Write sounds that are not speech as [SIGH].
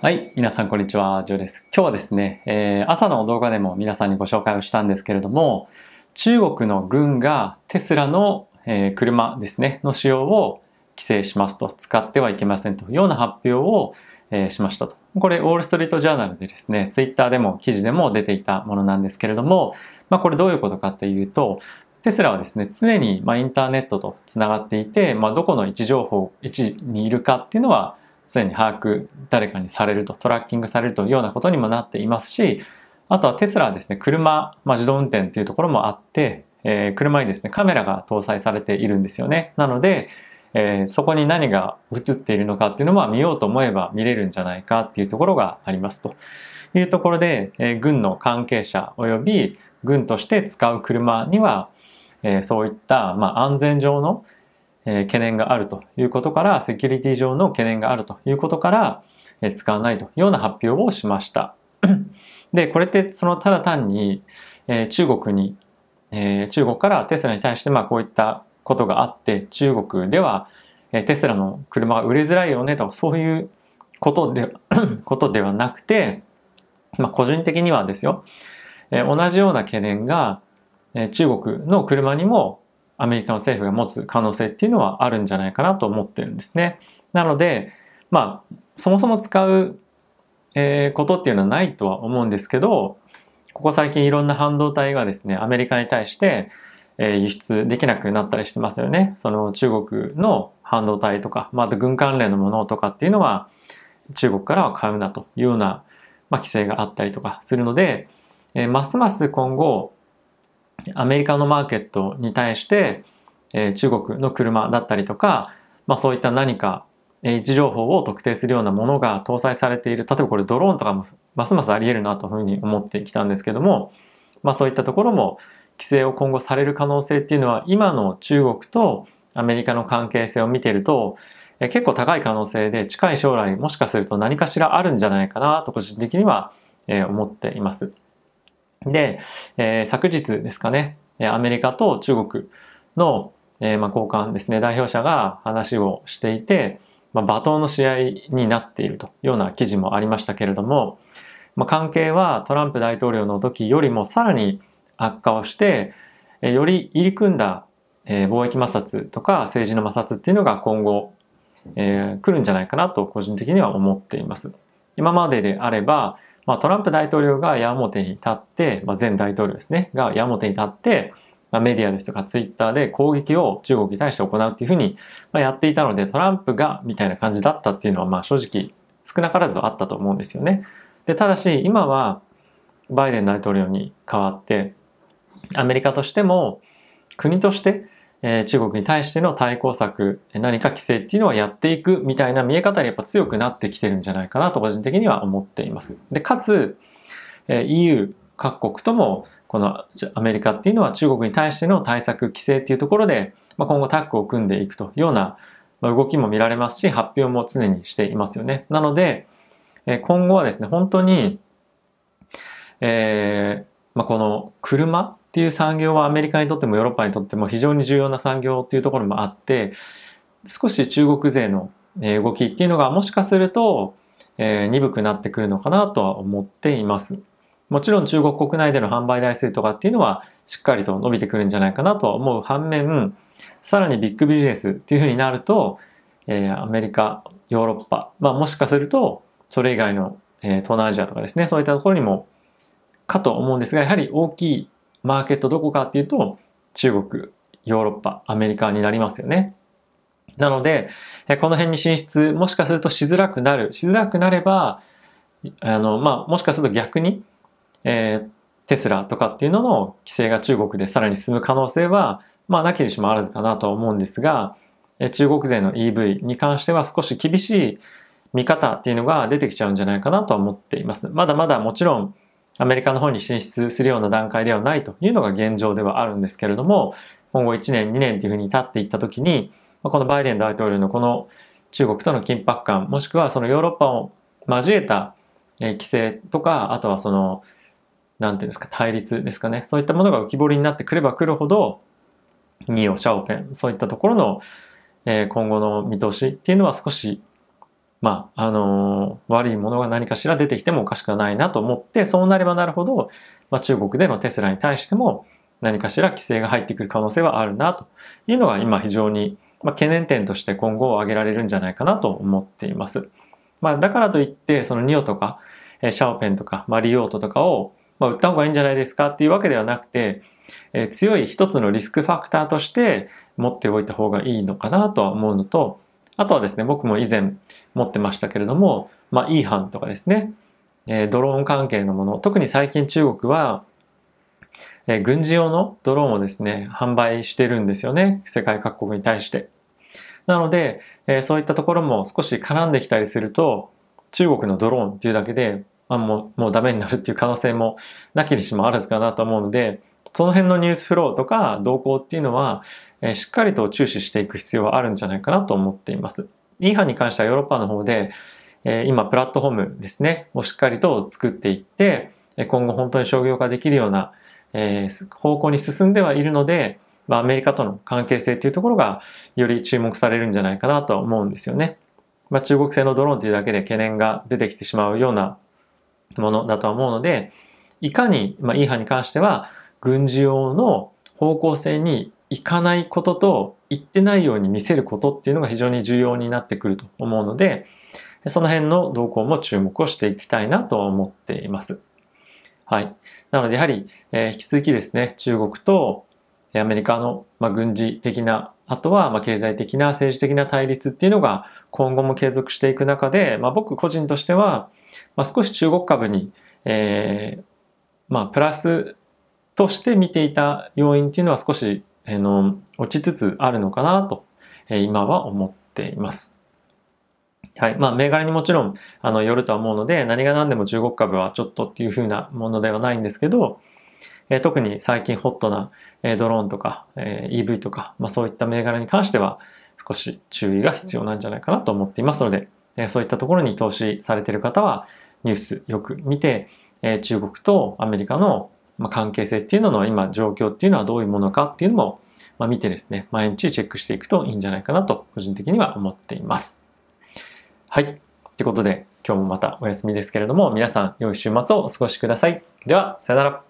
はい。皆さん、こんにちは。ジョーです。今日はですね、えー、朝の動画でも皆さんにご紹介をしたんですけれども、中国の軍がテスラの、えー、車ですね、の使用を規制しますと、使ってはいけませんというような発表を、えー、しましたと。これ、ウォール・ストリート・ジャーナルでですね、ツイッターでも記事でも出ていたものなんですけれども、まあ、これどういうことかっていうと、テスラはですね、常にまインターネットとつながっていて、まあ、どこの位置情報、位置にいるかっていうのは、常に把握誰かにされるとトラッキングされるというようなことにもなっていますしあとはテスラはですね車、まあ、自動運転っていうところもあって、えー、車にですねカメラが搭載されているんですよね。なので、えー、そこに何が映っているのかっていうのは見ようと思えば見れるんじゃないかっていうところがありますと。いうところで、えー、軍の関係者及び軍として使う車には、えそういった、まあ、安全上のえ懸念があるということから、セキュリティ上の懸念があるということから、え使わないというような発表をしました。[CLEARS THROAT] で、これってそのただ単に、え中国に、え中国からテスラに対してまあこういったことがあって、中国では、えテスラの車が売れづらいよねと、そういうことで [CLEARS THROAT] ことではなくて、まあ個人的にはですよ、え同じような懸念が、え中国の車にもアメリカの政府が持つ可能性っていうのはあるんじゃないかなと思ってるんですね。なので、まあ、そもそも使う、えー、ことっていうのはないとは思うんですけど、ここ最近いろんな半導体がですね、アメリカに対して、えー、輸出できなくなったりしてますよね。その中国の半導体とか、また軍関連のものとかっていうのは中国からは買うなというような、まあ、規制があったりとかするので、えー、ますます今後アメリカのマーケットに対して、えー、中国の車だったりとか、まあそういった何か位置情報を特定するようなものが搭載されている。例えばこれドローンとかもますますあり得るなというふうに思ってきたんですけども、まあそういったところも規制を今後される可能性っていうのは今の中国とアメリカの関係性を見てると、え結構高い可能性で近い将来もしかすると何かしらあるんじゃないかなと個人的には、え思っています。で、えー、昨日ですかね、アメリカと中国の、えー、まあ、交換ですね、代表者が話をしていて、まあ、罵倒の試合になっているというような記事もありましたけれども、まあ、関係はトランプ大統領の時よりもさらに悪化をして、えー、より入り組んだ、え、貿易摩擦とか政治の摩擦っていうのが今後、え、来るんじゃないかなと個人的には思っています。今までであれば、まあ、トランプ大統領が矢面に立って、まあ、前大統領ですね、が矢面に立って、まあ、メディアですとかツイッターで攻撃を中国に対して行うっていうふうに、まあ、やっていたので、トランプがみたいな感じだったっていうのは、まあ正直少なからずあったと思うんですよね。で、ただし今はバイデン大統領に代わって、アメリカとしても国としてえ、中国に対しての対抗策、何か規制っていうのはやっていくみたいな見え方にやっぱ強くなってきてるんじゃないかなと個人的には思っています。で、かつ、え、EU 各国ともこのアメリカっていうのは中国に対しての対策、規制っていうところで、まあ、今後タッグを組んでいくというような動きも見られますし、発表も常にしていますよね。なので、え今後はですね、本当に、えーまあ、この車っていう産業はアメリカにとってもヨーロッパにとっても非常に重要な産業っていうところもあって少し中国勢の動きっていうのがもしかすると、え、鈍くなってくるのかなとは思っています。もちろん中国国内での販売台数とかっていうのはしっかりと伸びてくるんじゃないかなとは思う反面さらにビッグビジネスっていうふうになると、え、アメリカヨーロッパ、まあ、もしかするとそれ以外の、え、東南アジアとかですねそういったところにもかと思うんですがやはり大きいマーケットどこかっていうと、中国、ヨーロッパ、アメリカになりますよね。なので、この辺に進出、もしかするとしづらくなる。しづらくなれば、あの、まあ、もしかすると逆に、えー、テスラとかっていうのの規制が中国でさらに進む可能性は、まあ、なきにしもあらずかなとは思うんですが、中国勢の EV に関しては少し厳しい見方っていうのが出てきちゃうんじゃないかなとは思っています。まだまだもちろん、アメリカの方に進出するような段階ではないというのが現状ではあるんですけれども、今後1年、2年というふうに経っていったときに、このバイデン大統領のこの中国との緊迫感、もしくはそのヨーロッパを交えた規制とか、あとはその、なんていうんですか、対立ですかね。そういったものが浮き彫りになってくればくるほど、ニオ、シャオペン、そういったところの今後の見通しっていうのは少しまあ、あのー、悪いものが何かしら出てきてもおかしくはないなと思って、そうなればなるほど、まあ、中国でのテスラに対しても何かしら規制が入ってくる可能性はあるなというのが今非常に、まあ、懸念点として今後挙げられるんじゃないかなと思っています。まあ、だからといって、そのニオとか、シャオペンとか、マリオートとかを、まあ、売った方がいいんじゃないですかっていうわけではなくて、えー、強い一つのリスクファクターとして持っておいた方がいいのかなとは思うのと、あとはですね、僕も以前持ってましたけれども、まあ、イーハンとかですね、えー、ドローン関係のもの、特に最近中国は、えー、軍事用のドローンをですね、販売してるんですよね。世界各国に対して。なので、えー、そういったところも少し絡んできたりすると、中国のドローンっていうだけで、あ、もうもうダメになるっていう可能性もなきにしもあらずかなと思うので、その辺のニュースフローとか動向っていうのは、え、しっかりと注視していく必要はあるんじゃないかなと思っています。イーハンに関してはヨーロッパの方で、え、今プラットフォームですね、をしっかりと作っていって、今後本当に商業化できるような、え、方向に進んではいるので、ま、アメリカとの関係性というところがより注目されるんじゃないかなとは思うんですよね。まあ、中国製のドローンというだけで懸念が出てきてしまうようなものだとは思うので、いかに、まあ、イーハンに関しては軍事用の方向性にいかないことと言ってないように見せることっていうのが非常に重要になってくると思うので、その辺の動向も注目をしていきたいなと思っています。はい。なのでやはり、えー、引き続きですね、中国とアメリカの、まあ、軍事的な、あとはまあ経済的な政治的な対立っていうのが今後も継続していく中で、まあ、僕個人としては、まあ、少し中国株に、えー、まあ、プラスとして見ていた要因っていうのは少し、あの落ちつつあるのかなと、え、今は思っています。はい。まあ、銘柄にもちろん、あの、よるとは思うので、何が何でも中国株はちょっとっていう風なものではないんですけど、え、特に最近ホットな、え、ドローンとか、え、EV とか、まあ、そういった銘柄に関しては、少し注意が必要なんじゃないかなと思っていますので、え、そういったところに投資されている方は、ニュースよく見て、え、中国とアメリカの、まあ、関係性っていうのの今状況っていうのはどういうものかっていうのも、ま、見てですね、毎日チェックしていくといいんじゃないかなと、個人的には思っています。はい。ってことで、今日もまたお休みですけれども、皆さん良い週末をお過ごしください。では、さよなら。